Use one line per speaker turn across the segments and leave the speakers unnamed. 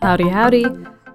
Howdy, howdy.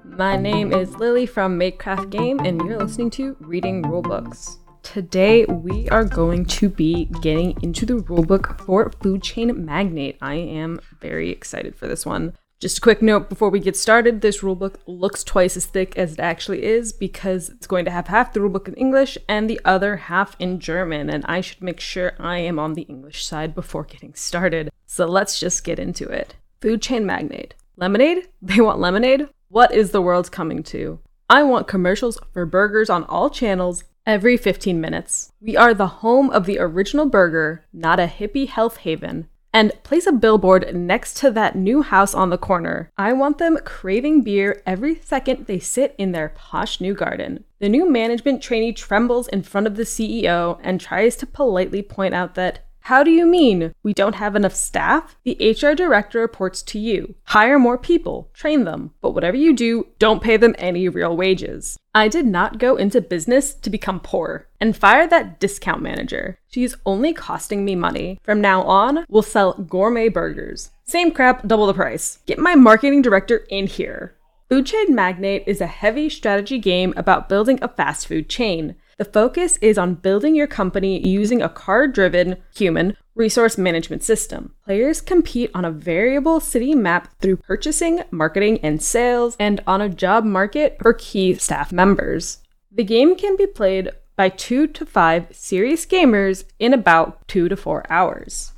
My name is Lily from Makecraft Game, and you're listening to Reading Rulebooks. Today, we are going to be getting into the rulebook for Food Chain Magnate. I am very excited for this one. Just a quick note before we get started this rulebook looks twice as thick as it actually is because it's going to have half the rulebook in English and the other half in German, and I should make sure I am on the English side before getting started. So let's just get into it. Food Chain Magnate. Lemonade? They want lemonade? What is the world coming to? I want commercials for burgers on all channels every 15 minutes. We are the home of the original burger, not a hippie health haven and place a billboard next to that new house on the corner. I want them craving beer every second they sit in their posh new garden. The new management trainee trembles in front of the CEO and tries to politely point out that how do you mean? We don't have enough staff? The HR director reports to you. Hire more people, train them, but whatever you do, don't pay them any real wages. I did not go into business to become poor and fire that discount manager. She's only costing me money. From now on, we'll sell gourmet burgers. Same crap, double the price. Get my marketing director in here. Food Chain Magnate is a heavy strategy game about building a fast food chain. The focus is on building your company using a card driven, human, resource management system. Players compete on a variable city map through purchasing, marketing, and sales, and on a job market for key staff members. The game can be played by two to five serious gamers in about two to four hours.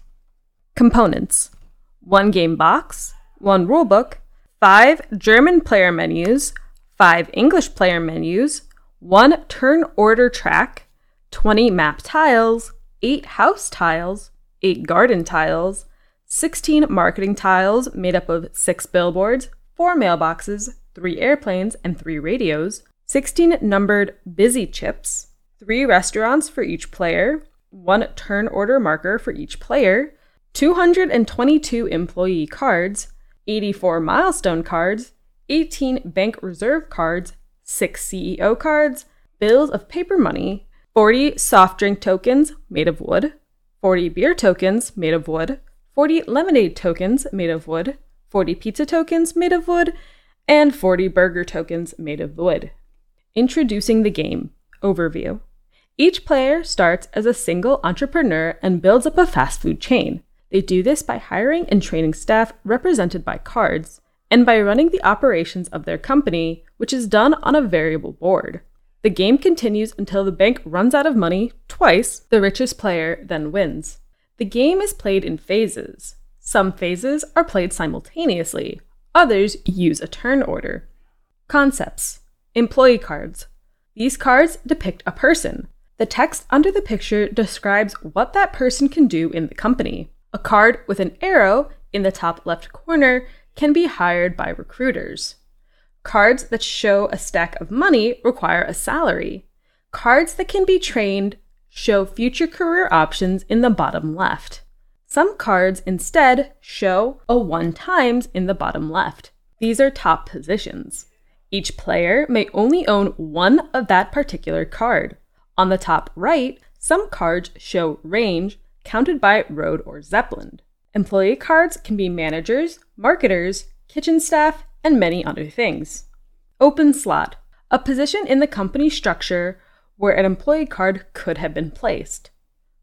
Components one game box, one rulebook, five German player menus, five English player menus, one turn order track, 20 map tiles, 8 house tiles, 8 garden tiles, 16 marketing tiles made up of 6 billboards, 4 mailboxes, 3 airplanes, and 3 radios, 16 numbered busy chips, 3 restaurants for each player, 1 turn order marker for each player, 222 employee cards, 84 milestone cards, 18 bank reserve cards, six CEO cards, bills of paper money, 40 soft drink tokens made of wood, 40 beer tokens made of wood, 40 lemonade tokens made of wood, 40 pizza tokens made of wood, and 40 burger tokens made of wood. Introducing the game Overview Each player starts as a single entrepreneur and builds up a fast food chain. They do this by hiring and training staff represented by cards, and by running the operations of their company, which is done on a variable board. The game continues until the bank runs out of money twice, the richest player then wins. The game is played in phases. Some phases are played simultaneously, others use a turn order. Concepts Employee cards. These cards depict a person. The text under the picture describes what that person can do in the company. A card with an arrow in the top left corner can be hired by recruiters. Cards that show a stack of money require a salary. Cards that can be trained show future career options in the bottom left. Some cards instead show a one times in the bottom left. These are top positions. Each player may only own one of that particular card. On the top right, some cards show range counted by road or zeppelin. Employee cards can be managers, marketers, kitchen staff, and many other things. Open slot, a position in the company structure where an employee card could have been placed.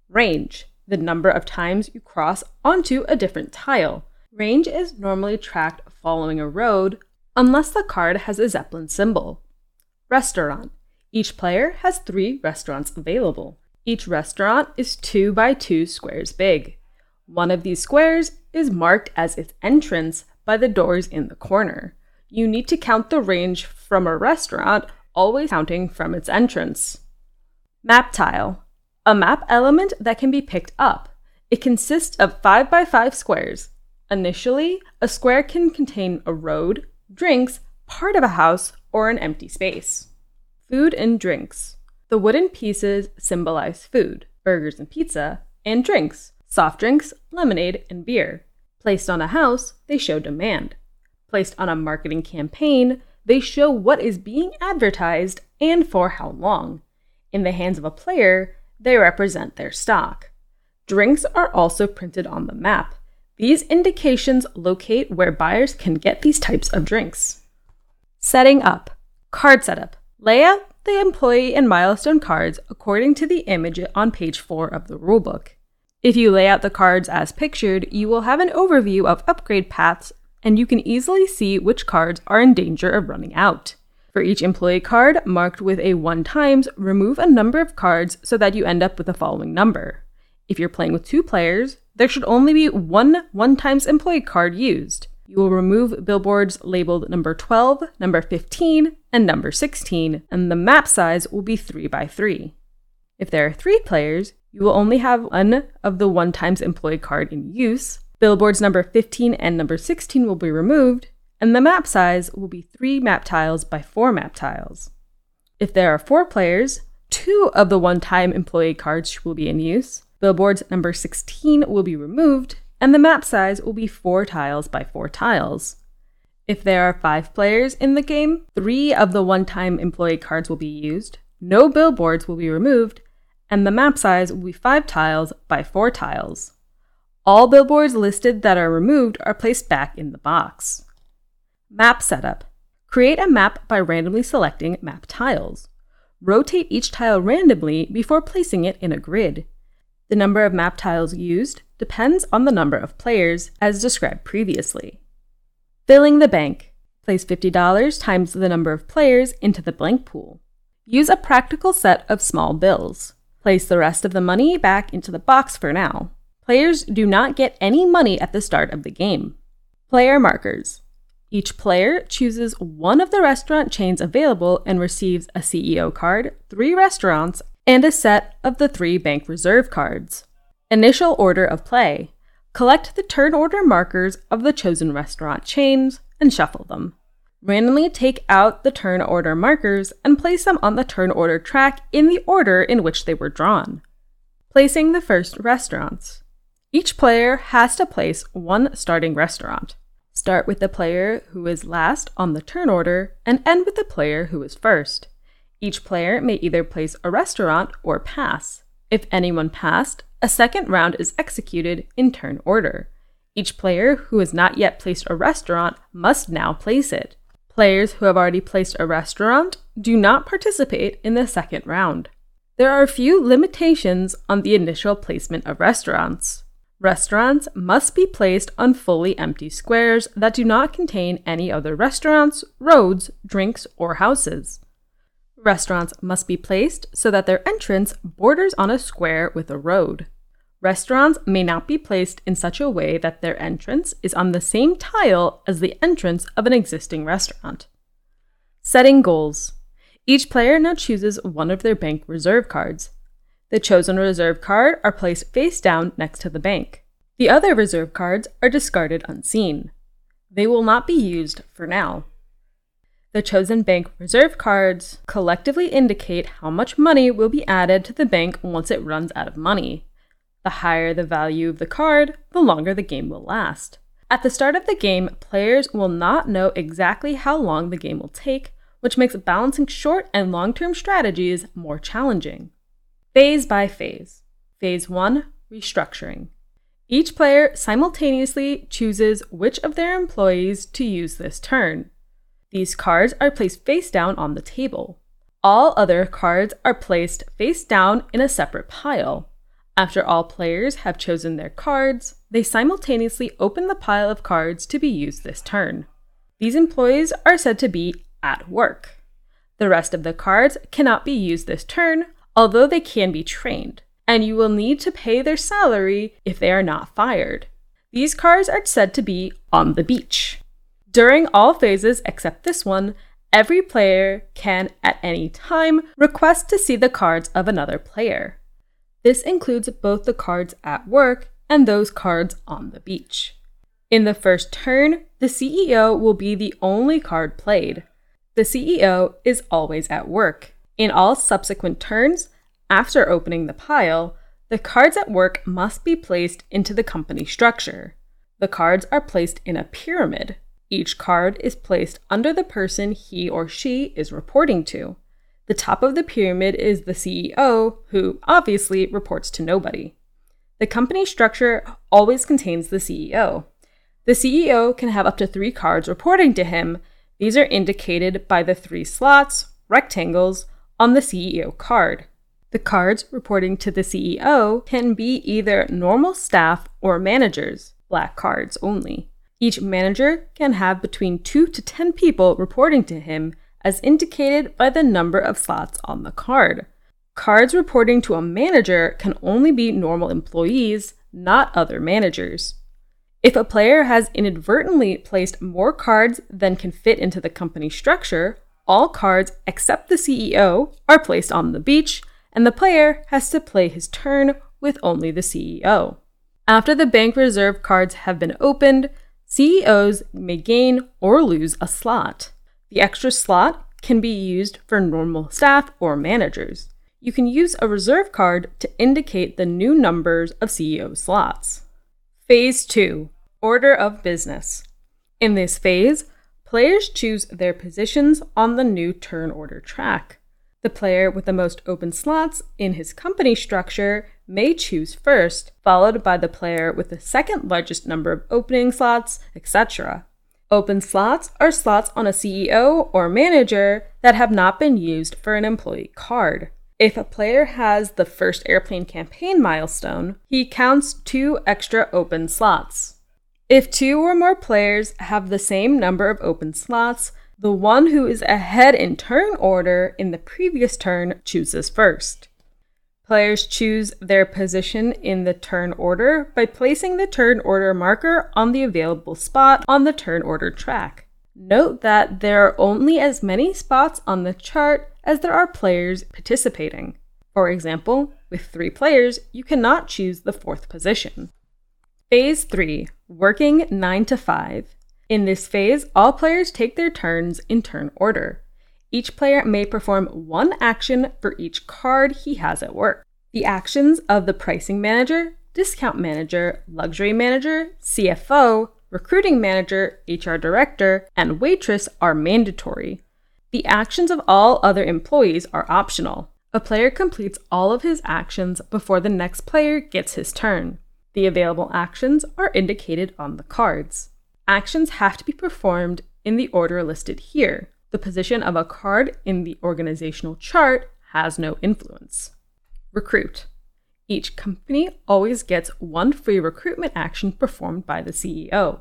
Range, the number of times you cross onto a different tile. Range is normally tracked following a road unless the card has a Zeppelin symbol. Restaurant, each player has three restaurants available. Each restaurant is 2 by 2 squares big. One of these squares is marked as its entrance by the doors in the corner. You need to count the range from a restaurant, always counting from its entrance. Map tile. A map element that can be picked up. It consists of 5 by 5 squares. Initially, a square can contain a road, drinks, part of a house, or an empty space. Food and drinks. The wooden pieces symbolize food, burgers and pizza, and drinks, soft drinks, lemonade, and beer. Placed on a house, they show demand. Placed on a marketing campaign, they show what is being advertised and for how long. In the hands of a player, they represent their stock. Drinks are also printed on the map. These indications locate where buyers can get these types of drinks. Setting up. Card setup. Lay out the employee and milestone cards according to the image on page 4 of the rulebook. If you lay out the cards as pictured, you will have an overview of upgrade paths and you can easily see which cards are in danger of running out. For each employee card marked with a 1 times, remove a number of cards so that you end up with the following number. If you're playing with two players, there should only be one 1 times employee card used. You will remove billboards labeled number 12, number 15, and number 16, and the map size will be 3 by 3. If there are three players, you will only have one of the one times employee card in use. Billboards number 15 and number 16 will be removed, and the map size will be 3 map tiles by 4 map tiles. If there are 4 players, two of the one time employee cards will be in use. Billboards number 16 will be removed, and the map size will be 4 tiles by 4 tiles. If there are 5 players in the game, 3 of the one time employee cards will be used, no billboards will be removed, and the map size will be 5 tiles by 4 tiles. All billboards listed that are removed are placed back in the box. Map setup. Create a map by randomly selecting map tiles. Rotate each tile randomly before placing it in a grid. The number of map tiles used depends on the number of players, as described previously. Filling the bank. Place $50 times the number of players into the blank pool. Use a practical set of small bills. Place the rest of the money back into the box for now. Players do not get any money at the start of the game. Player markers. Each player chooses one of the restaurant chains available and receives a CEO card, three restaurants, and a set of the three bank reserve cards. Initial order of play. Collect the turn order markers of the chosen restaurant chains and shuffle them. Randomly take out the turn order markers and place them on the turn order track in the order in which they were drawn. Placing the first restaurants. Each player has to place one starting restaurant. Start with the player who is last on the turn order and end with the player who is first. Each player may either place a restaurant or pass. If anyone passed, a second round is executed in turn order. Each player who has not yet placed a restaurant must now place it. Players who have already placed a restaurant do not participate in the second round. There are a few limitations on the initial placement of restaurants. Restaurants must be placed on fully empty squares that do not contain any other restaurants, roads, drinks, or houses. Restaurants must be placed so that their entrance borders on a square with a road. Restaurants may not be placed in such a way that their entrance is on the same tile as the entrance of an existing restaurant. Setting goals. Each player now chooses one of their bank reserve cards. The chosen reserve card are placed face down next to the bank. The other reserve cards are discarded unseen. They will not be used for now. The chosen bank reserve cards collectively indicate how much money will be added to the bank once it runs out of money. The higher the value of the card, the longer the game will last. At the start of the game, players will not know exactly how long the game will take, which makes balancing short and long term strategies more challenging. Phase by phase. Phase 1 Restructuring. Each player simultaneously chooses which of their employees to use this turn. These cards are placed face down on the table. All other cards are placed face down in a separate pile. After all players have chosen their cards, they simultaneously open the pile of cards to be used this turn. These employees are said to be at work. The rest of the cards cannot be used this turn, although they can be trained, and you will need to pay their salary if they are not fired. These cards are said to be on the beach. During all phases except this one, every player can at any time request to see the cards of another player. This includes both the cards at work and those cards on the beach. In the first turn, the CEO will be the only card played. The CEO is always at work. In all subsequent turns, after opening the pile, the cards at work must be placed into the company structure. The cards are placed in a pyramid. Each card is placed under the person he or she is reporting to. The top of the pyramid is the CEO, who obviously reports to nobody. The company structure always contains the CEO. The CEO can have up to three cards reporting to him. These are indicated by the three slots, rectangles, on the CEO card. The cards reporting to the CEO can be either normal staff or managers, black cards only. Each manager can have between 2 to 10 people reporting to him, as indicated by the number of slots on the card. Cards reporting to a manager can only be normal employees, not other managers. If a player has inadvertently placed more cards than can fit into the company structure, all cards except the CEO are placed on the beach and the player has to play his turn with only the CEO. After the bank reserve cards have been opened, CEOs may gain or lose a slot. The extra slot can be used for normal staff or managers. You can use a reserve card to indicate the new numbers of CEO slots. Phase 2 Order of Business. In this phase, players choose their positions on the new turn order track. The player with the most open slots in his company structure may choose first, followed by the player with the second largest number of opening slots, etc. Open slots are slots on a CEO or manager that have not been used for an employee card. If a player has the first airplane campaign milestone, he counts two extra open slots. If two or more players have the same number of open slots, the one who is ahead in turn order in the previous turn chooses first. Players choose their position in the turn order by placing the turn order marker on the available spot on the turn order track. Note that there are only as many spots on the chart as there are players participating. For example, with three players, you cannot choose the fourth position. Phase 3 Working 9 to 5 in this phase, all players take their turns in turn order. Each player may perform one action for each card he has at work. The actions of the pricing manager, discount manager, luxury manager, CFO, recruiting manager, HR director, and waitress are mandatory. The actions of all other employees are optional. A player completes all of his actions before the next player gets his turn. The available actions are indicated on the cards. Actions have to be performed in the order listed here. The position of a card in the organizational chart has no influence. Recruit. Each company always gets one free recruitment action performed by the CEO.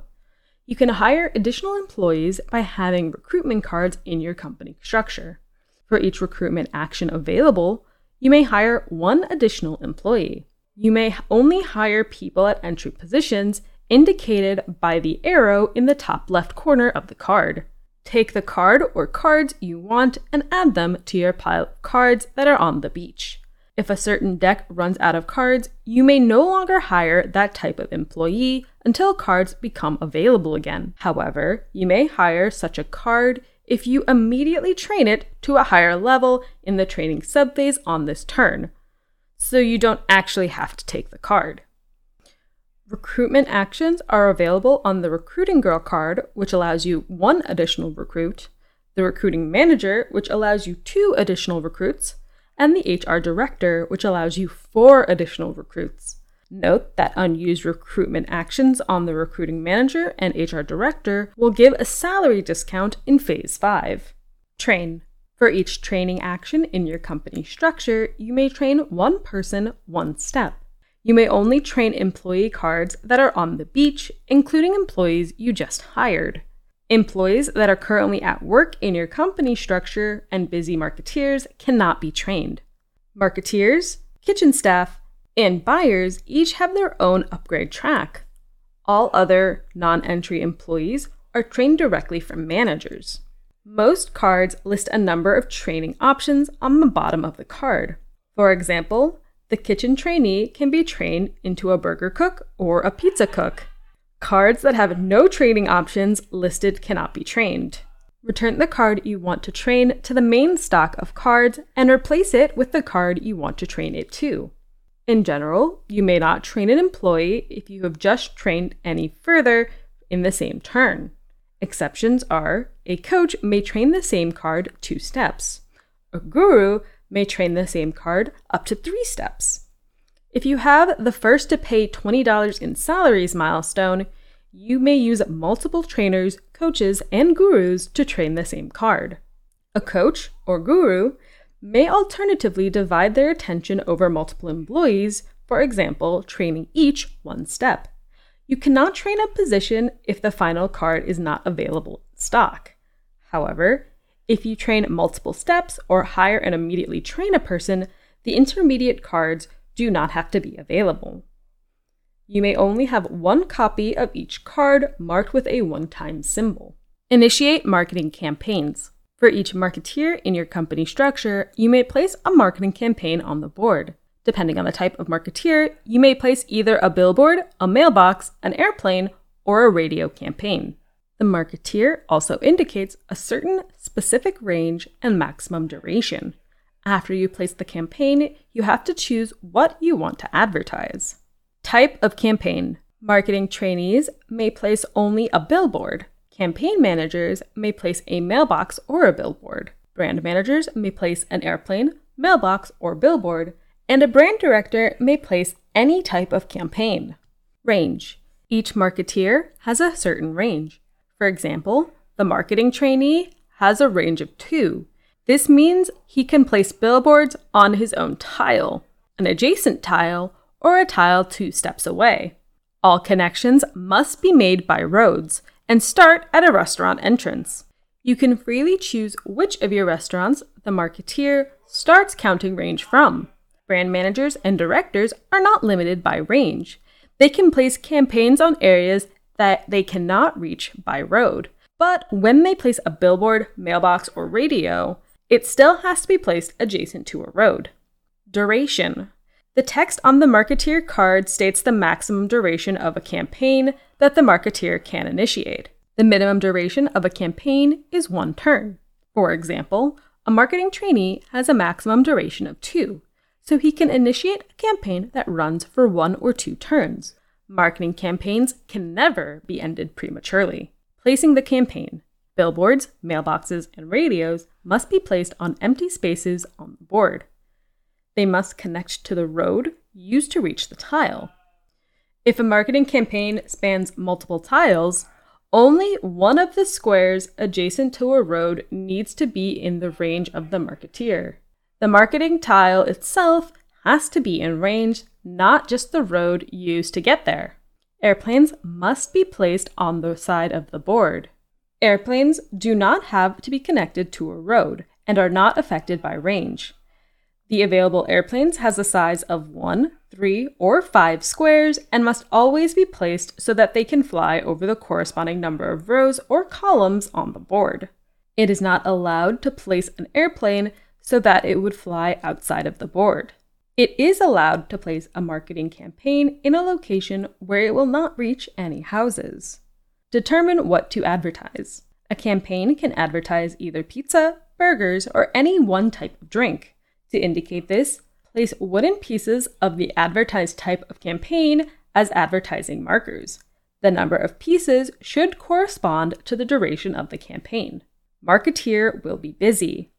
You can hire additional employees by having recruitment cards in your company structure. For each recruitment action available, you may hire one additional employee. You may only hire people at entry positions indicated by the arrow in the top left corner of the card. Take the card or cards you want and add them to your pile of cards that are on the beach. If a certain deck runs out of cards, you may no longer hire that type of employee until cards become available again. However, you may hire such a card if you immediately train it to a higher level in the training subphase on this turn, so you don't actually have to take the card. Recruitment actions are available on the Recruiting Girl card, which allows you one additional recruit, the Recruiting Manager, which allows you two additional recruits, and the HR Director, which allows you four additional recruits. Note that unused recruitment actions on the Recruiting Manager and HR Director will give a salary discount in Phase 5. Train. For each training action in your company structure, you may train one person one step. You may only train employee cards that are on the beach, including employees you just hired. Employees that are currently at work in your company structure and busy marketeers cannot be trained. Marketeers, kitchen staff, and buyers each have their own upgrade track. All other non entry employees are trained directly from managers. Most cards list a number of training options on the bottom of the card. For example, the kitchen trainee can be trained into a burger cook or a pizza cook. Cards that have no training options listed cannot be trained. Return the card you want to train to the main stock of cards and replace it with the card you want to train it to. In general, you may not train an employee if you have just trained any further in the same turn. Exceptions are a coach may train the same card two steps. A guru may train the same card up to three steps. If you have the first to pay $20 in salaries milestone, you may use multiple trainers, coaches, and gurus to train the same card. A coach or guru may alternatively divide their attention over multiple employees, for example, training each one step. You cannot train a position if the final card is not available in stock. However, if you train multiple steps or hire and immediately train a person, the intermediate cards do not have to be available. You may only have one copy of each card marked with a one time symbol. Initiate marketing campaigns. For each marketeer in your company structure, you may place a marketing campaign on the board. Depending on the type of marketeer, you may place either a billboard, a mailbox, an airplane, or a radio campaign. The marketeer also indicates a certain specific range and maximum duration. After you place the campaign, you have to choose what you want to advertise. Type of campaign Marketing trainees may place only a billboard. Campaign managers may place a mailbox or a billboard. Brand managers may place an airplane, mailbox, or billboard, and a brand director may place any type of campaign. Range Each marketeer has a certain range. For example, the marketing trainee has a range of two. This means he can place billboards on his own tile, an adjacent tile, or a tile two steps away. All connections must be made by roads and start at a restaurant entrance. You can freely choose which of your restaurants the marketeer starts counting range from. Brand managers and directors are not limited by range. They can place campaigns on areas that they cannot reach by road. But when they place a billboard, mailbox, or radio, it still has to be placed adjacent to a road. Duration. The text on the marketeer card states the maximum duration of a campaign that the marketeer can initiate. The minimum duration of a campaign is one turn. For example, a marketing trainee has a maximum duration of two, so he can initiate a campaign that runs for one or two turns. Marketing campaigns can never be ended prematurely. Placing the campaign. Billboards, mailboxes, and radios must be placed on empty spaces on the board. They must connect to the road used to reach the tile. If a marketing campaign spans multiple tiles, only one of the squares adjacent to a road needs to be in the range of the marketeer. The marketing tile itself has to be in range, not just the road used to get there. Airplanes must be placed on the side of the board. Airplanes do not have to be connected to a road and are not affected by range. The available airplanes has a size of 1, 3, or 5 squares and must always be placed so that they can fly over the corresponding number of rows or columns on the board. It is not allowed to place an airplane so that it would fly outside of the board. It is allowed to place a marketing campaign in a location where it will not reach any houses. Determine what to advertise. A campaign can advertise either pizza, burgers, or any one type of drink. To indicate this, place wooden pieces of the advertised type of campaign as advertising markers. The number of pieces should correspond to the duration of the campaign. Marketeer will be busy.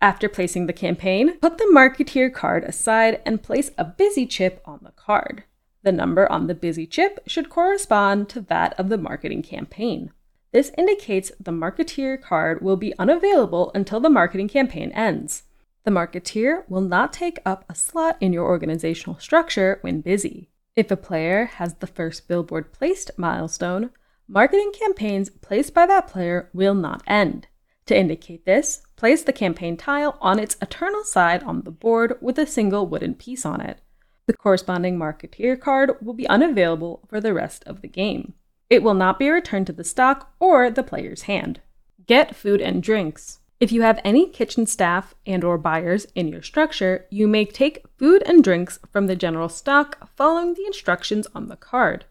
After placing the campaign, put the marketeer card aside and place a busy chip on the card. The number on the busy chip should correspond to that of the marketing campaign. This indicates the marketeer card will be unavailable until the marketing campaign ends. The marketeer will not take up a slot in your organizational structure when busy. If a player has the first billboard placed milestone, marketing campaigns placed by that player will not end. To indicate this, place the campaign tile on its eternal side on the board with a single wooden piece on it. The corresponding marketeer card will be unavailable for the rest of the game. It will not be returned to the stock or the player's hand. Get food and drinks. If you have any kitchen staff and or buyers in your structure, you may take food and drinks from the general stock following the instructions on the card.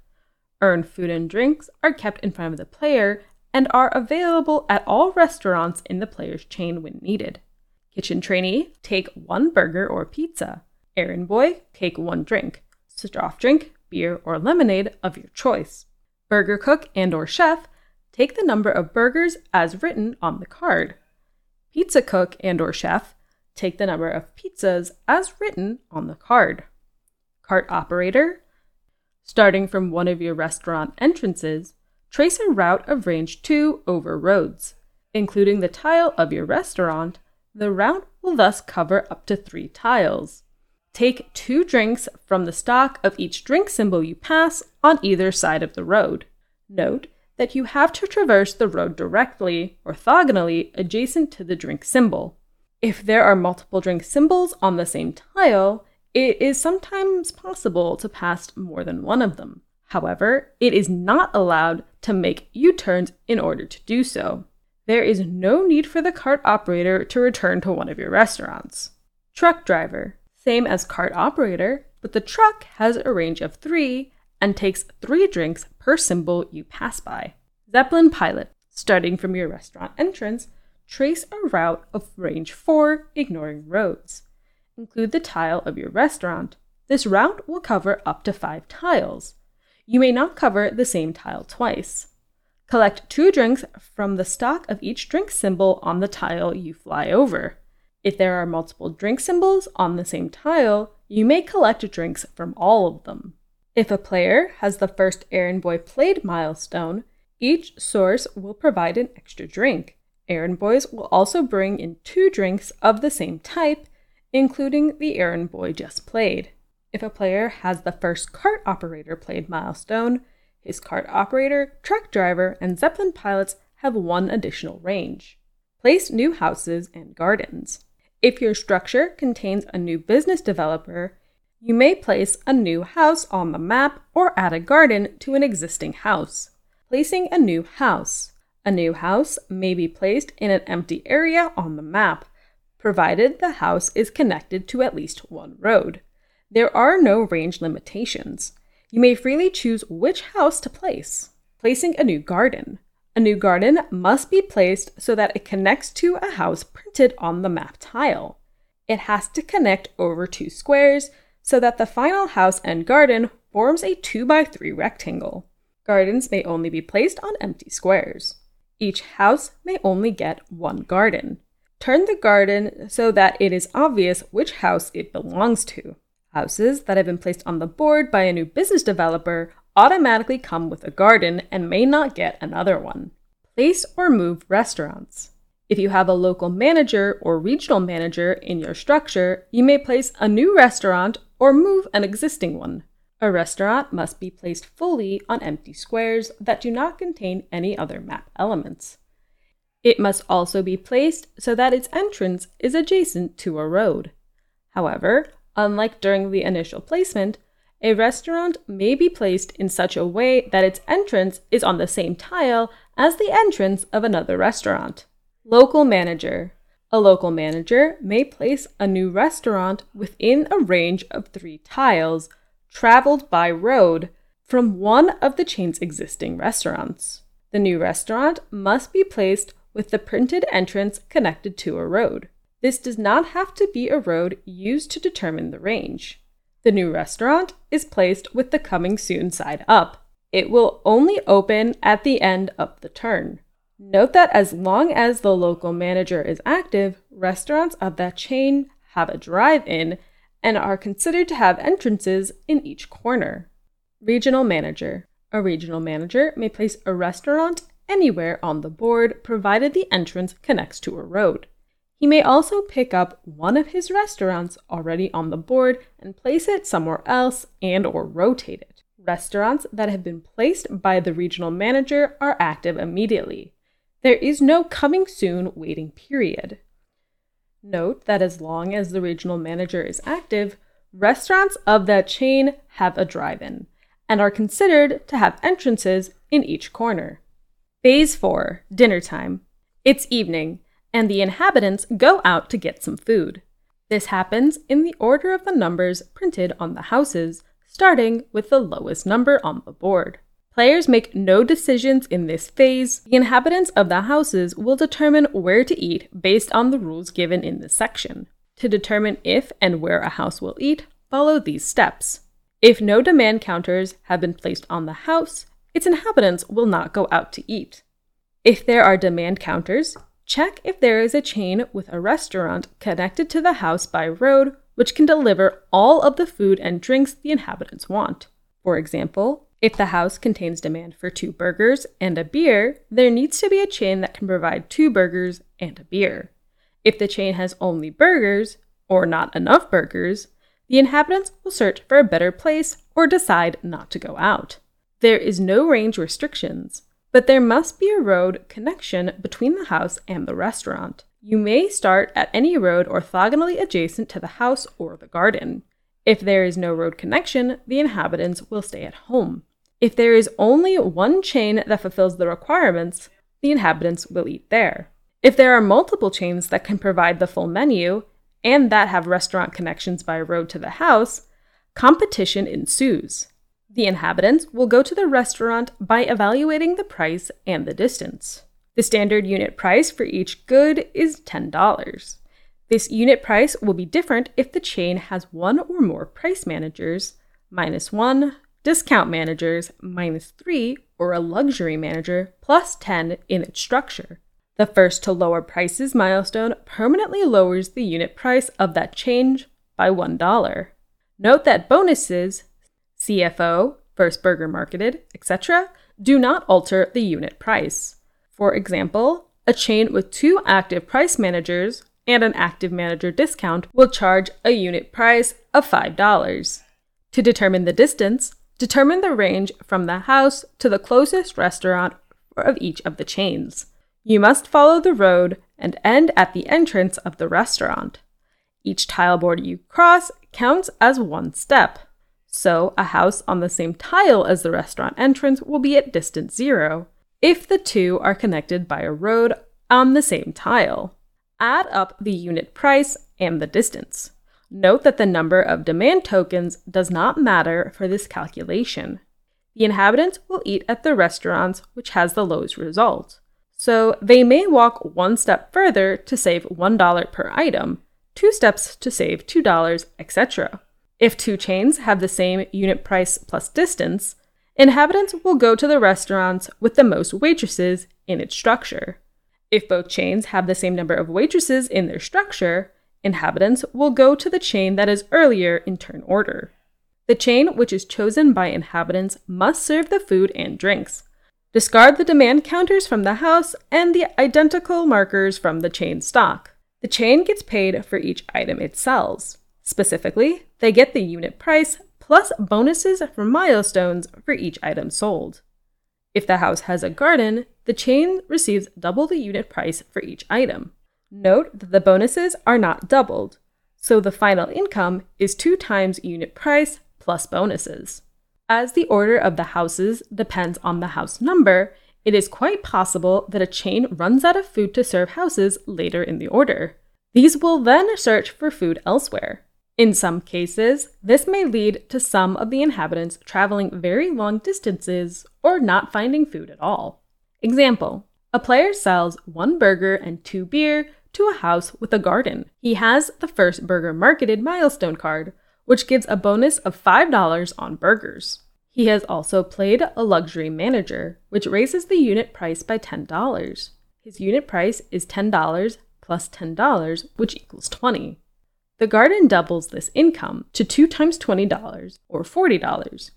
Earned food and drinks are kept in front of the player and are available at all restaurants in the player's chain when needed. Kitchen trainee, take one burger or pizza. Errand boy, take one drink. Soft drink, beer, or lemonade of your choice. Burger cook and or chef, take the number of burgers as written on the card. Pizza cook and or chef, take the number of pizzas as written on the card. Cart operator. Starting from one of your restaurant entrances, trace a route of range 2 over roads. Including the tile of your restaurant, the route will thus cover up to three tiles. Take two drinks from the stock of each drink symbol you pass on either side of the road. Note that you have to traverse the road directly, orthogonally, adjacent to the drink symbol. If there are multiple drink symbols on the same tile, it is sometimes possible to pass more than one of them. However, it is not allowed to make U turns in order to do so there is no need for the cart operator to return to one of your restaurants. Truck driver, same as cart operator, but the truck has a range of three and takes three drinks per symbol you pass by. Zeppelin pilot, starting from your restaurant entrance, trace a route of range 4, ignoring roads. Include the tile of your restaurant. This route will cover up to 5 tiles. You may not cover the same tile twice. Collect two drinks from the stock of each drink symbol on the tile you fly over. If there are multiple drink symbols on the same tile, you may collect drinks from all of them. If a player has the first errand boy played milestone, each source will provide an extra drink. Errand boys will also bring in two drinks of the same type, including the errand boy just played. If a player has the first cart operator played milestone, his cart operator, truck driver, and Zeppelin pilots have one additional range. Place new houses and gardens. If your structure contains a new business developer, you may place a new house on the map or add a garden to an existing house. Placing a new house. A new house may be placed in an empty area on the map, provided the house is connected to at least one road. There are no range limitations. You may freely choose which house to place. Placing a new garden. A new garden must be placed so that it connects to a house printed on the map tile. It has to connect over two squares so that the final house and garden forms a 2x3 rectangle. Gardens may only be placed on empty squares. Each house may only get one garden. Turn the garden so that it is obvious which house it belongs to. Houses that have been placed on the board by a new business developer automatically come with a garden and may not get another one. Place or move restaurants. If you have a local manager or regional manager in your structure, you may place a new restaurant or move an existing one. A restaurant must be placed fully on empty squares that do not contain any other map elements. It must also be placed so that its entrance is adjacent to a road. However, Unlike during the initial placement, a restaurant may be placed in such a way that its entrance is on the same tile as the entrance of another restaurant. Local manager. A local manager may place a new restaurant within a range of three tiles, traveled by road, from one of the chain's existing restaurants. The new restaurant must be placed with the printed entrance connected to a road. This does not have to be a road used to determine the range. The new restaurant is placed with the coming soon side up. It will only open at the end of the turn. Note that as long as the local manager is active, restaurants of that chain have a drive in and are considered to have entrances in each corner. Regional manager. A regional manager may place a restaurant anywhere on the board provided the entrance connects to a road. He may also pick up one of his restaurants already on the board and place it somewhere else and or rotate it. Restaurants that have been placed by the regional manager are active immediately. There is no coming soon waiting period. Note that as long as the regional manager is active, restaurants of that chain have a drive in and are considered to have entrances in each corner. Phase 4 Dinner Time. It's evening, and the inhabitants go out to get some food. This happens in the order of the numbers printed on the houses, starting with the lowest number on the board. Players make no decisions in this phase. The inhabitants of the houses will determine where to eat based on the rules given in this section. To determine if and where a house will eat, follow these steps. If no demand counters have been placed on the house, its inhabitants will not go out to eat. If there are demand counters, Check if there is a chain with a restaurant connected to the house by road which can deliver all of the food and drinks the inhabitants want. For example, if the house contains demand for two burgers and a beer, there needs to be a chain that can provide two burgers and a beer. If the chain has only burgers, or not enough burgers, the inhabitants will search for a better place or decide not to go out. There is no range restrictions, but there must be a road connection between the house and the restaurant. You may start at any road orthogonally adjacent to the house or the garden. If there is no road connection, the inhabitants will stay at home. If there is only one chain that fulfills the requirements, the inhabitants will eat there. If there are multiple chains that can provide the full menu and that have restaurant connections by road to the house, competition ensues. The inhabitants will go to the restaurant by evaluating the price and the distance. The standard unit price for each good is $10. This unit price will be different if the chain has one or more price managers, minus one, discount managers, minus three, or a luxury manager, plus 10 in its structure. The first to lower prices milestone permanently lowers the unit price of that change by $1. Note that bonuses, CFO, first burger marketed, etc., do not alter the unit price. For example, a chain with two active price managers and an active manager discount will charge a unit price of $5. To determine the distance, determine the range from the house to the closest restaurant of each of the chains. You must follow the road and end at the entrance of the restaurant. Each tile board you cross counts as one step. So, a house on the same tile as the restaurant entrance will be at distance zero if the two are connected by a road on the same tile add up the unit price and the distance. Note that the number of demand tokens does not matter for this calculation. The inhabitants will eat at the restaurants which has the lowest result. So they may walk one step further to save $1 per item, two steps to save $2, etc. If two chains have the same unit price plus distance, inhabitants will go to the restaurants with the most waitresses in its structure. If both chains have the same number of waitresses in their structure, inhabitants will go to the chain that is earlier in turn order. The chain which is chosen by inhabitants must serve the food and drinks. Discard the demand counters from the house and the identical markers from the chain stock. The chain gets paid for each item it sells. Specifically, they get the unit price plus bonuses from milestones for each item sold. If the house has a garden, the chain receives double the unit price for each item. Note that the bonuses are not doubled, so the final income is two times unit price plus bonuses. As the order of the houses depends on the house number, it is quite possible that a chain runs out of food to serve houses later in the order. These will then search for food elsewhere. In some cases, this may lead to some of the inhabitants traveling very long distances or not finding food at all. Example A player sells one burger and two beer to a house with a garden. He has the first burger marketed milestone card, which gives a bonus of $5 on burgers. He has also played a luxury manager, which raises the unit price by $10. His unit price is $10 plus $10, which equals 20. The garden doubles this income to 2 times $20 or $40.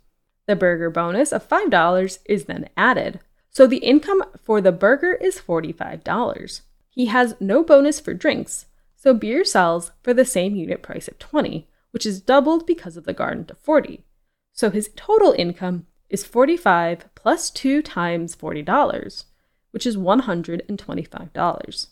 The burger bonus of $5 is then added, so the income for the burger is $45. He has no bonus for drinks, so beer sells for the same unit price of 20, which is doubled because of the garden to 40. So his total income is 45 plus 2 times $40, which is $125.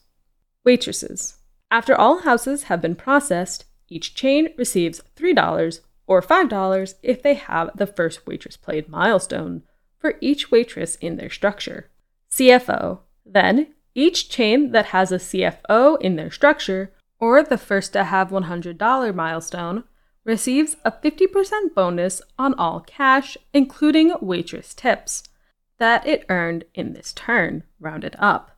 Waitresses. After all houses have been processed, each chain receives $3 or $5 if they have the first waitress played milestone for each waitress in their structure. CFO. Then, each chain that has a CFO in their structure, or the first to have $100 milestone, receives a 50% bonus on all cash, including waitress tips, that it earned in this turn, rounded up.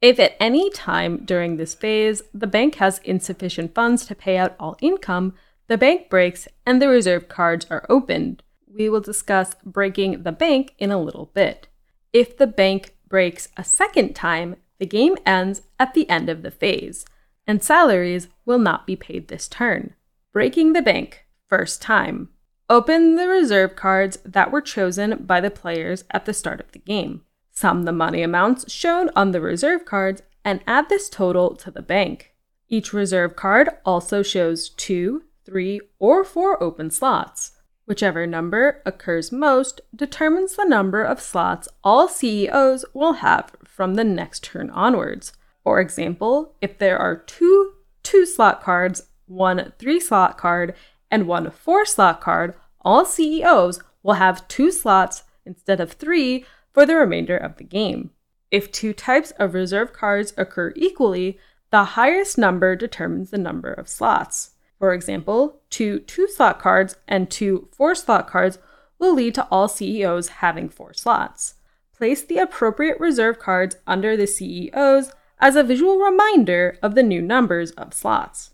If at any time during this phase the bank has insufficient funds to pay out all income, the bank breaks and the reserve cards are opened. We will discuss breaking the bank in a little bit. If the bank breaks a second time, the game ends at the end of the phase, and salaries will not be paid this turn. Breaking the bank, first time. Open the reserve cards that were chosen by the players at the start of the game. Sum the money amounts shown on the reserve cards and add this total to the bank. Each reserve card also shows two, three, or four open slots. Whichever number occurs most determines the number of slots all CEOs will have from the next turn onwards. For example, if there are two two slot cards, one three slot card, and one four slot card, all CEOs will have two slots instead of three for the remainder of the game. If two types of reserve cards occur equally, the highest number determines the number of slots. For example, two two slot cards and two four slot cards will lead to all CEOs having four slots. Place the appropriate reserve cards under the CEOs as a visual reminder of the new numbers of slots.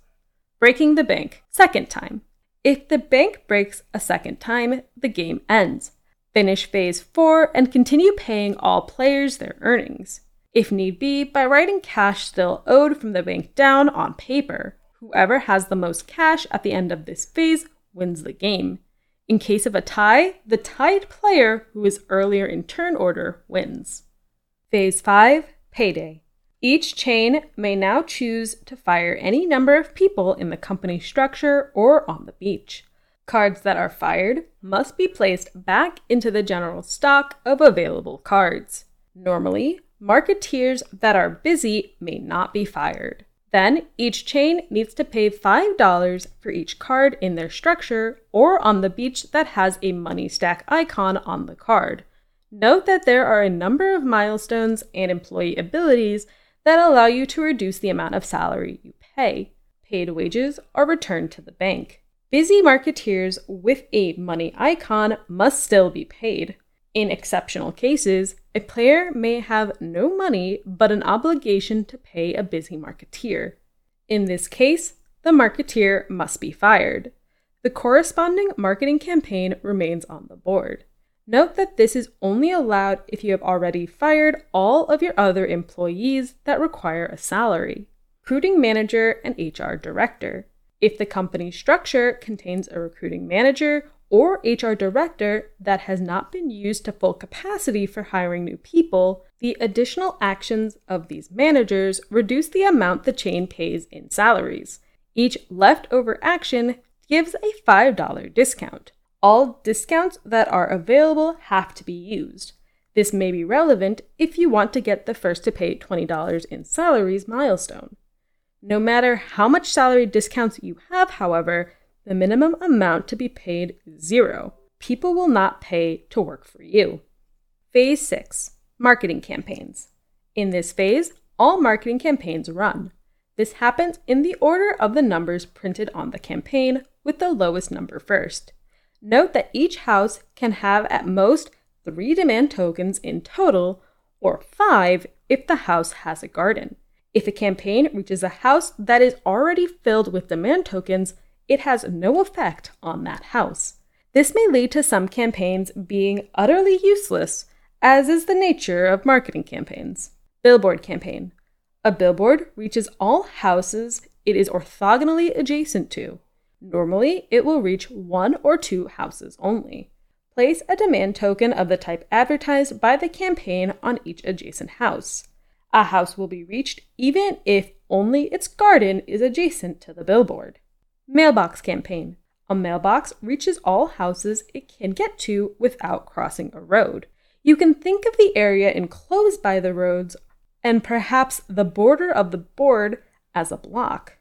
Breaking the bank, second time. If the bank breaks a second time, the game ends. Finish phase 4 and continue paying all players their earnings. If need be, by writing cash still owed from the bank down on paper. Whoever has the most cash at the end of this phase wins the game. In case of a tie, the tied player who is earlier in turn order wins. Phase 5 Payday. Each chain may now choose to fire any number of people in the company structure or on the beach. Cards that are fired must be placed back into the general stock of available cards. Normally, marketeers that are busy may not be fired. Then each chain needs to pay $5 for each card in their structure or on the beach that has a money stack icon on the card. Note that there are a number of milestones and employee abilities that allow you to reduce the amount of salary you pay. Paid wages are returned to the bank. Busy marketeers with a money icon must still be paid. In exceptional cases, a player may have no money but an obligation to pay a busy marketeer. In this case, the marketeer must be fired. The corresponding marketing campaign remains on the board. Note that this is only allowed if you have already fired all of your other employees that require a salary. Recruiting manager and HR director. If the company structure contains a recruiting manager or HR director that has not been used to full capacity for hiring new people, the additional actions of these managers reduce the amount the chain pays in salaries. Each leftover action gives a $5 discount. All discounts that are available have to be used. This may be relevant if you want to get the first to pay $20 in salaries milestone. No matter how much salary discounts you have, however, the minimum amount to be paid is zero. People will not pay to work for you. Phase 6 Marketing Campaigns. In this phase, all marketing campaigns run. This happens in the order of the numbers printed on the campaign, with the lowest number first. Note that each house can have at most three demand tokens in total, or five if the house has a garden. If a campaign reaches a house that is already filled with demand tokens, it has no effect on that house. This may lead to some campaigns being utterly useless, as is the nature of marketing campaigns. Billboard campaign. A billboard reaches all houses it is orthogonally adjacent to. Normally, it will reach one or two houses only. Place a demand token of the type advertised by the campaign on each adjacent house. A house will be reached even if only its garden is adjacent to the billboard. Mailbox campaign. A mailbox reaches all houses it can get to without crossing a road. You can think of the area enclosed by the roads and perhaps the border of the board as a block.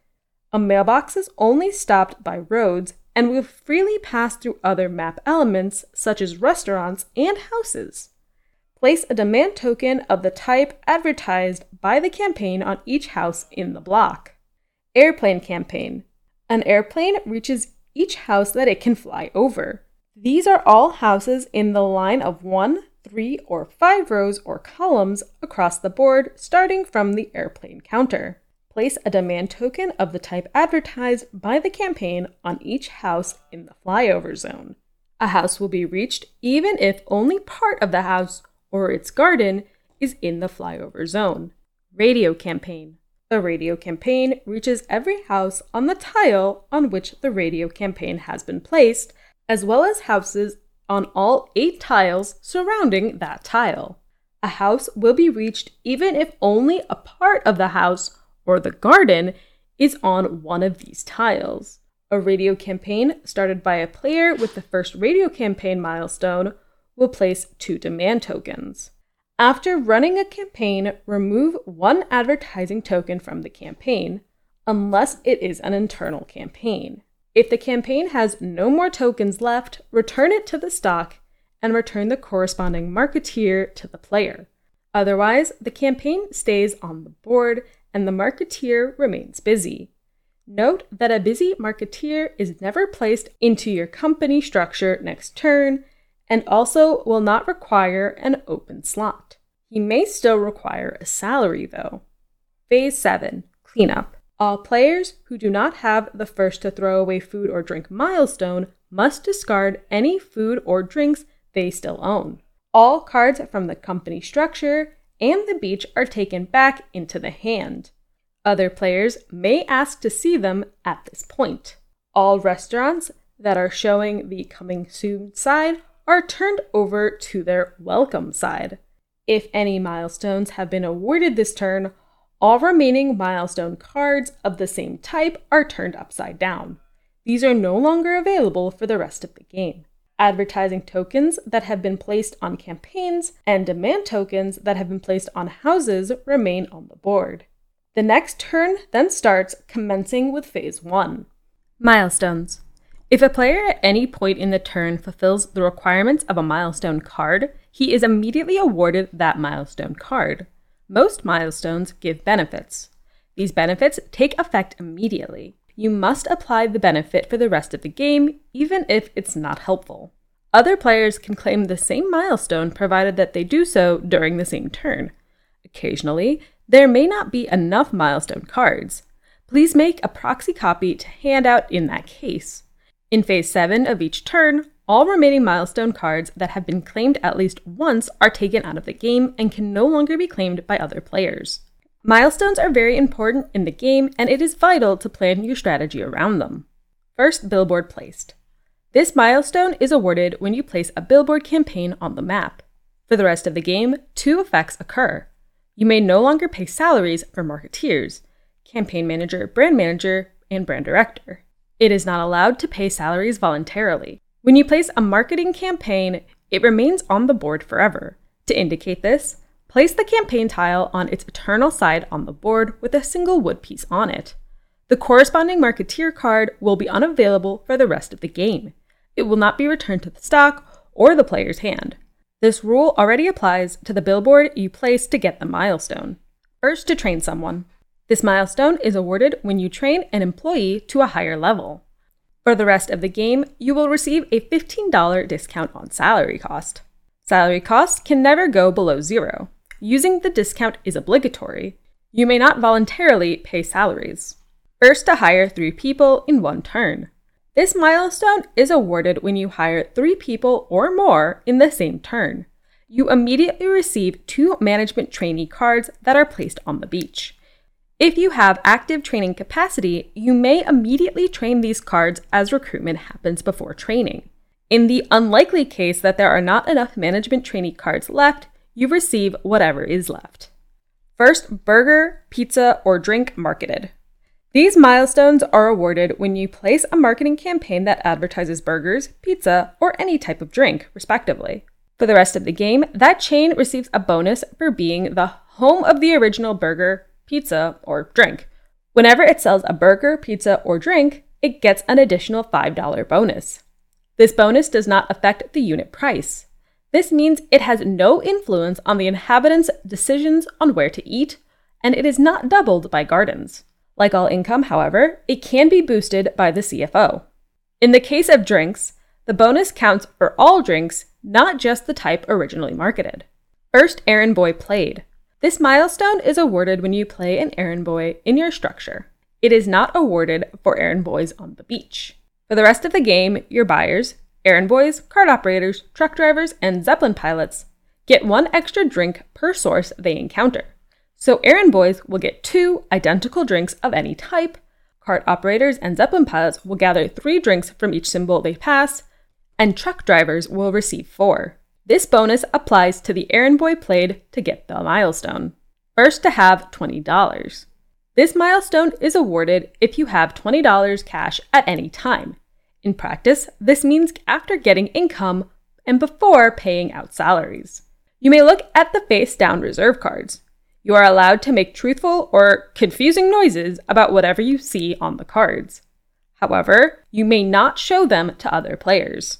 A mailbox is only stopped by roads and will freely pass through other map elements such as restaurants and houses. Place a demand token of the type advertised by the campaign on each house in the block. Airplane campaign. An airplane reaches each house that it can fly over. These are all houses in the line of one, three, or five rows or columns across the board, starting from the airplane counter. Place a demand token of the type advertised by the campaign on each house in the flyover zone. A house will be reached even if only part of the house or its garden is in the flyover zone. Radio campaign. The radio campaign reaches every house on the tile on which the radio campaign has been placed, as well as houses on all eight tiles surrounding that tile. A house will be reached even if only a part of the house or the garden is on one of these tiles. A radio campaign started by a player with the first radio campaign milestone will place two demand tokens. After running a campaign, remove one advertising token from the campaign, unless it is an internal campaign. If the campaign has no more tokens left, return it to the stock and return the corresponding marketeer to the player. Otherwise, the campaign stays on the board and the marketeer remains busy. Note that a busy marketeer is never placed into your company structure next turn and also will not require an open slot. He may still require a salary, though. Phase 7 Cleanup. All players who do not have the first to throw away food or drink milestone must discard any food or drinks they still own. All cards from the company structure and the beach are taken back into the hand. Other players may ask to see them at this point. All restaurants that are showing the coming soon side are turned over to their welcome side. If any milestones have been awarded this turn, all remaining milestone cards of the same type are turned upside down. These are no longer available for the rest of the game. Advertising tokens that have been placed on campaigns and demand tokens that have been placed on houses remain on the board. The next turn then starts, commencing with Phase 1. Milestones. If a player at any point in the turn fulfills the requirements of a milestone card, he is immediately awarded that milestone card. Most milestones give benefits. These benefits take effect immediately. You must apply the benefit for the rest of the game, even if it's not helpful. Other players can claim the same milestone provided that they do so during the same turn. Occasionally, there may not be enough milestone cards. Please make a proxy copy to hand out in that case. In phase 7 of each turn, all remaining milestone cards that have been claimed at least once are taken out of the game and can no longer be claimed by other players. Milestones are very important in the game, and it is vital to plan your strategy around them. First, billboard placed. This milestone is awarded when you place a billboard campaign on the map. For the rest of the game, two effects occur. You may no longer pay salaries for marketeers, campaign manager, brand manager, and brand director. It is not allowed to pay salaries voluntarily. When you place a marketing campaign, it remains on the board forever. To indicate this, place the campaign tile on its eternal side on the board with a single wood piece on it. The corresponding marketeer card will be unavailable for the rest of the game. It will not be returned to the stock or the player's hand. This rule already applies to the billboard you place to get the milestone. First, to train someone. This milestone is awarded when you train an employee to a higher level. For the rest of the game, you will receive a $15 discount on salary cost. Salary costs can never go below zero. Using the discount is obligatory. You may not voluntarily pay salaries. First to hire three people in one turn. This milestone is awarded when you hire three people or more in the same turn. You immediately receive two management trainee cards that are placed on the beach. If you have active training capacity, you may immediately train these cards as recruitment happens before training. In the unlikely case that there are not enough management trainee cards left, you receive whatever is left. First, burger, pizza, or drink marketed. These milestones are awarded when you place a marketing campaign that advertises burgers, pizza, or any type of drink, respectively. For the rest of the game, that chain receives a bonus for being the home of the original burger, pizza, or drink. Whenever it sells a burger, pizza, or drink, it gets an additional $5 bonus. This bonus does not affect the unit price. This means it has no influence on the inhabitants' decisions on where to eat, and it is not doubled by gardens. Like all income, however, it can be boosted by the CFO. In the case of drinks, the bonus counts for all drinks, not just the type originally marketed. First errand boy played. This milestone is awarded when you play an errand boy in your structure. It is not awarded for errand boys on the beach. For the rest of the game, your buyers, errand boys, cart operators, truck drivers, and Zeppelin pilots get one extra drink per source they encounter. So errand boys will get two identical drinks of any type. Cart operators and Zeppelin pilots will gather three drinks from each symbol they pass, and truck drivers will receive four. This bonus applies to the errand boy played to get the milestone. First to have $20. This milestone is awarded if you have $20 cash at any time. In practice, this means after getting income and before paying out salaries. You may look at the face down reserve cards. You are allowed to make truthful or confusing noises about whatever you see on the cards. However, you may not show them to other players.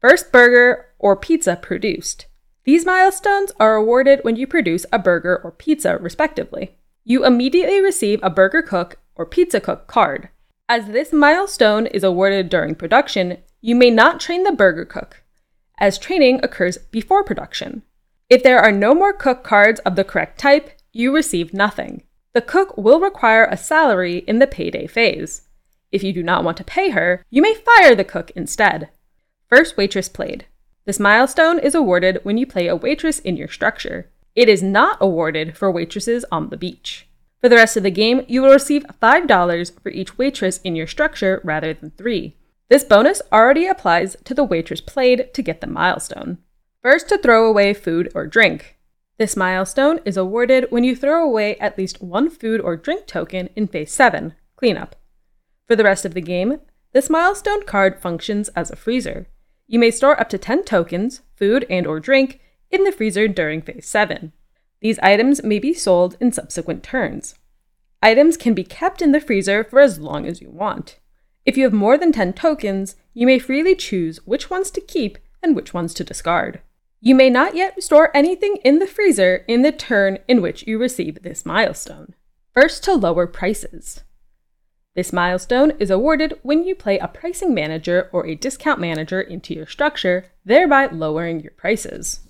First burger or pizza produced. These milestones are awarded when you produce a burger or pizza, respectively. You immediately receive a burger cook or pizza cook card. As this milestone is awarded during production, you may not train the burger cook, as training occurs before production. If there are no more cook cards of the correct type, you receive nothing. The cook will require a salary in the payday phase. If you do not want to pay her, you may fire the cook instead. First waitress played. This milestone is awarded when you play a waitress in your structure. It is not awarded for waitresses on the beach. For the rest of the game, you will receive $5 for each waitress in your structure rather than 3. This bonus already applies to the waitress played to get the milestone. First to throw away food or drink. This milestone is awarded when you throw away at least one food or drink token in Phase 7, Cleanup. For the rest of the game, this milestone card functions as a freezer. You may store up to 10 tokens, food and or drink, in the freezer during Phase 7. These items may be sold in subsequent turns. Items can be kept in the freezer for as long as you want. If you have more than 10 tokens, you may freely choose which ones to keep and which ones to discard. You may not yet store anything in the freezer in the turn in which you receive this milestone. First to lower prices. This milestone is awarded when you play a pricing manager or a discount manager into your structure, thereby lowering your prices.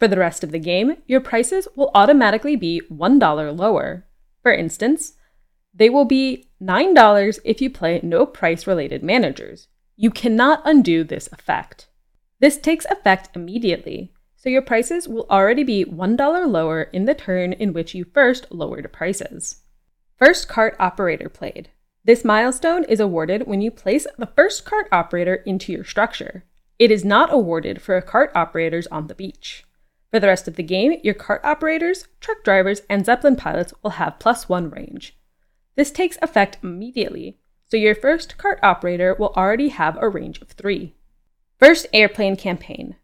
For the rest of the game, your prices will automatically be $1 lower. For instance, they will be $9 if you play no price related managers. You cannot undo this effect. This takes effect immediately, so your prices will already be $1 lower in the turn in which you first lowered prices. First cart operator played. This milestone is awarded when you place the first cart operator into your structure. It is not awarded for cart operators on the beach. For the rest of the game, your cart operators, truck drivers, and Zeppelin pilots will have plus one range. This takes effect immediately, so your first cart operator will already have a range of three. First airplane campaign.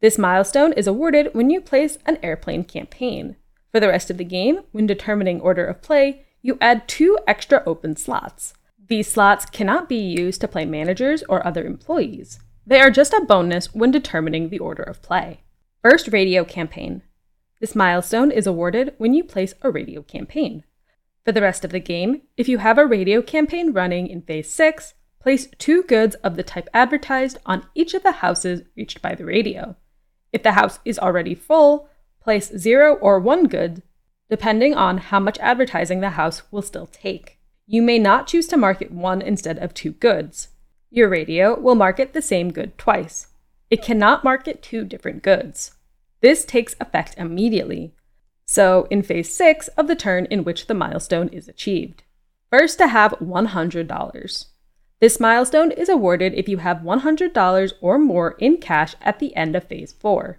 This milestone is awarded when you place an airplane campaign. For the rest of the game, when determining order of play, you add two extra open slots. These slots cannot be used to play managers or other employees. They are just a bonus when determining the order of play. First radio campaign. This milestone is awarded when you place a radio campaign. For the rest of the game, if you have a radio campaign running in Phase 6, place two goods of the type advertised on each of the houses reached by the radio. If the house is already full, place zero or one good depending on how much advertising the house will still take. You may not choose to market one instead of two goods. Your radio will market the same good twice. It cannot market two different goods. This takes effect immediately, so in phase 6 of the turn in which the milestone is achieved. First to have $100. This milestone is awarded if you have $100 or more in cash at the end of phase 4.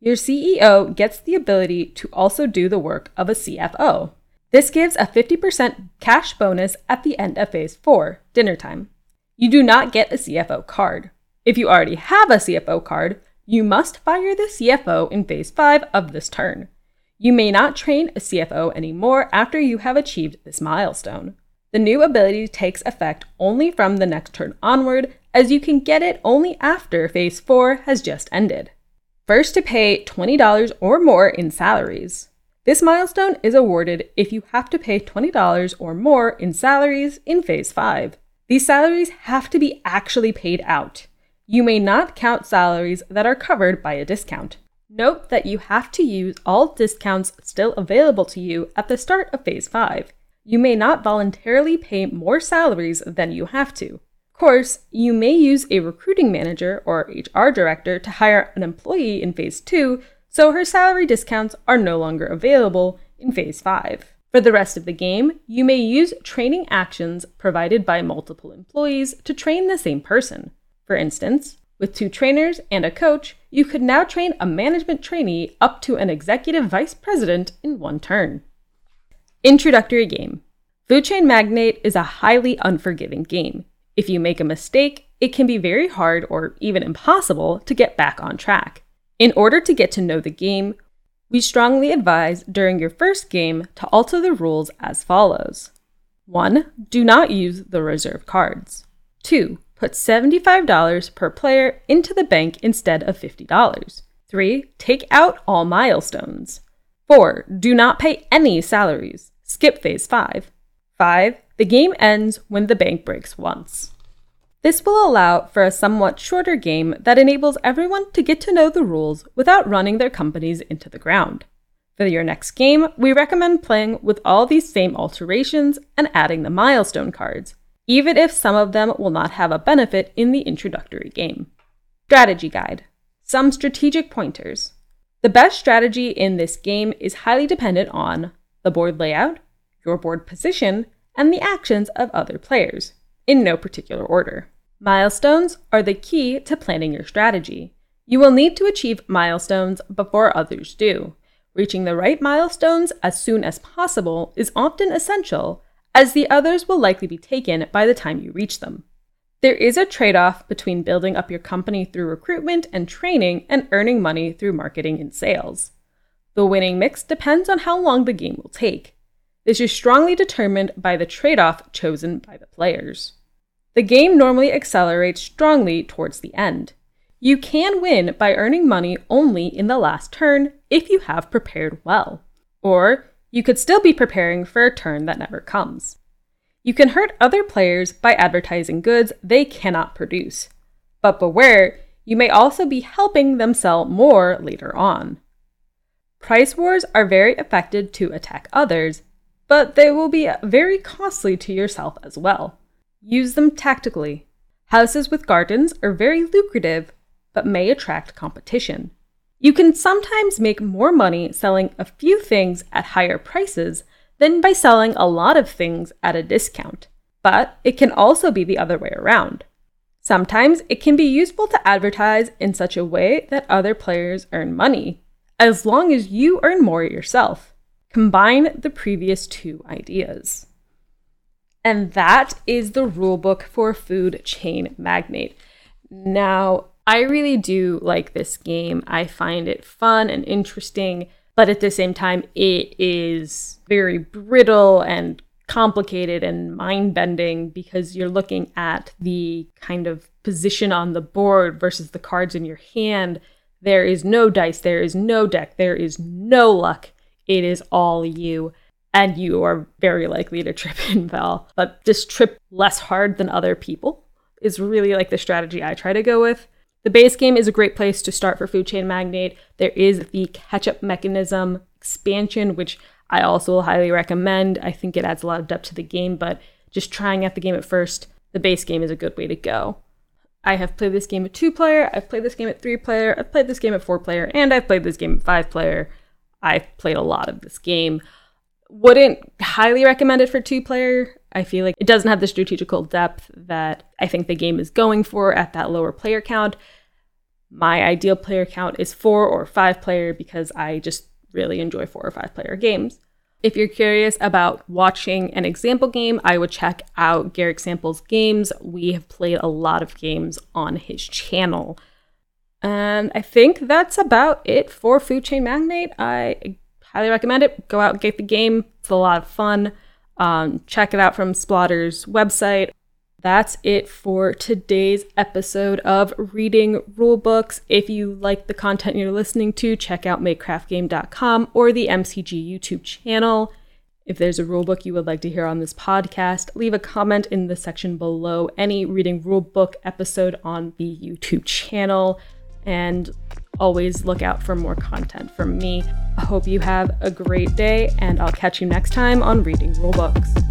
Your CEO gets the ability to also do the work of a CFO. This gives a 50% cash bonus at the end of phase 4, dinner time. You do not get a CFO card. If you already have a CFO card, you must fire the CFO in phase 5 of this turn. You may not train a CFO anymore after you have achieved this milestone. The new ability takes effect only from the next turn onward, as you can get it only after phase 4 has just ended. First to pay $20 or more in salaries. This milestone is awarded if you have to pay $20 or more in salaries in Phase 5. These salaries have to be actually paid out. You may not count salaries that are covered by a discount. Note that you have to use all discounts still available to you at the start of Phase 5. You may not voluntarily pay more salaries than you have to course, you may use a recruiting manager or HR director to hire an employee in phase two, so her salary discounts are no longer available in Phase 5. For the rest of the game, you may use training actions provided by multiple employees to train the same person. For instance, with two trainers and a coach, you could now train a management trainee up to an executive vice president in one turn. Introductory game Food Chain Magnate is a highly unforgiving game. If you make a mistake, it can be very hard or even impossible to get back on track. In order to get to know the game, we strongly advise during your first game to alter the rules as follows 1. Do not use the reserve cards. 2. Put $75 per player into the bank instead of $50. 3. Take out all milestones. 4. Do not pay any salaries. Skip phase 5. 5. The game ends when the bank breaks once. This will allow for a somewhat shorter game that enables everyone to get to know the rules without running their companies into the ground. For your next game, we recommend playing with all these same alterations and adding the milestone cards, even if some of them will not have a benefit in the introductory game. Strategy Guide Some strategic pointers. The best strategy in this game is highly dependent on the board layout, your board position, and the actions of other players in no particular order. Milestones are the key to planning your strategy. You will need to achieve milestones before others do. Reaching the right milestones as soon as possible is often essential, as the others will likely be taken by the time you reach them. There is a trade off between building up your company through recruitment and training and earning money through marketing and sales. The winning mix depends on how long the game will take. This is strongly determined by the trade off chosen by the players. The game normally accelerates strongly towards the end. You can win by earning money only in the last turn if you have prepared well. Or you could still be preparing for a turn that never comes. You can hurt other players by advertising goods they cannot produce. But beware, you may also be helping them sell more later on. Price wars are very effective to attack others, but they will be very costly to yourself as well. Use them tactically. Houses with gardens are very lucrative, but may attract competition. You can sometimes make more money selling a few things at higher prices than by selling a lot of things at a discount. But it can also be the other way around. Sometimes it can be useful to advertise in such a way that other players earn money, as long as you earn more yourself. Combine the previous two ideas. And that is the rulebook for Food Chain Magnate. Now, I really do like this game. I find it fun and interesting, but at the same time, it is very brittle and complicated and mind bending because you're looking at the kind of position on the board versus the cards in your hand. There is no dice, there is no deck, there is no luck. It is all you and you are very likely to trip and fall. But just trip less hard than other people is really like the strategy I try to go with. The base game is a great place to start for Food Chain Magnate. There is the Ketchup Mechanism expansion, which I also highly recommend. I think it adds a lot of depth to the game, but just trying out the game at first, the base game is a good way to go. I have played this game at two player, I've played this game at three player, I've played this game at four player, and I've played this game at five player. I've played a lot of this game wouldn't highly recommend it for two player. I feel like it doesn't have the strategical depth that I think the game is going for at that lower player count. My ideal player count is four or five player because I just really enjoy four or five player games. If you're curious about watching an example game, I would check out Garrick Samples Games. We have played a lot of games on his channel. And I think that's about it for Food Chain Magnate. I highly recommend it. Go out and get the game. It's a lot of fun. Um, check it out from Splotter's website. That's it for today's episode of Reading Rulebooks. If you like the content you're listening to, check out makecraftgame.com or the MCG YouTube channel. If there's a rulebook you would like to hear on this podcast, leave a comment in the section below any Reading Rulebook episode on the YouTube channel. And always look out for more content from me. I hope you have a great day, and I'll catch you next time on Reading Rule Rulebooks.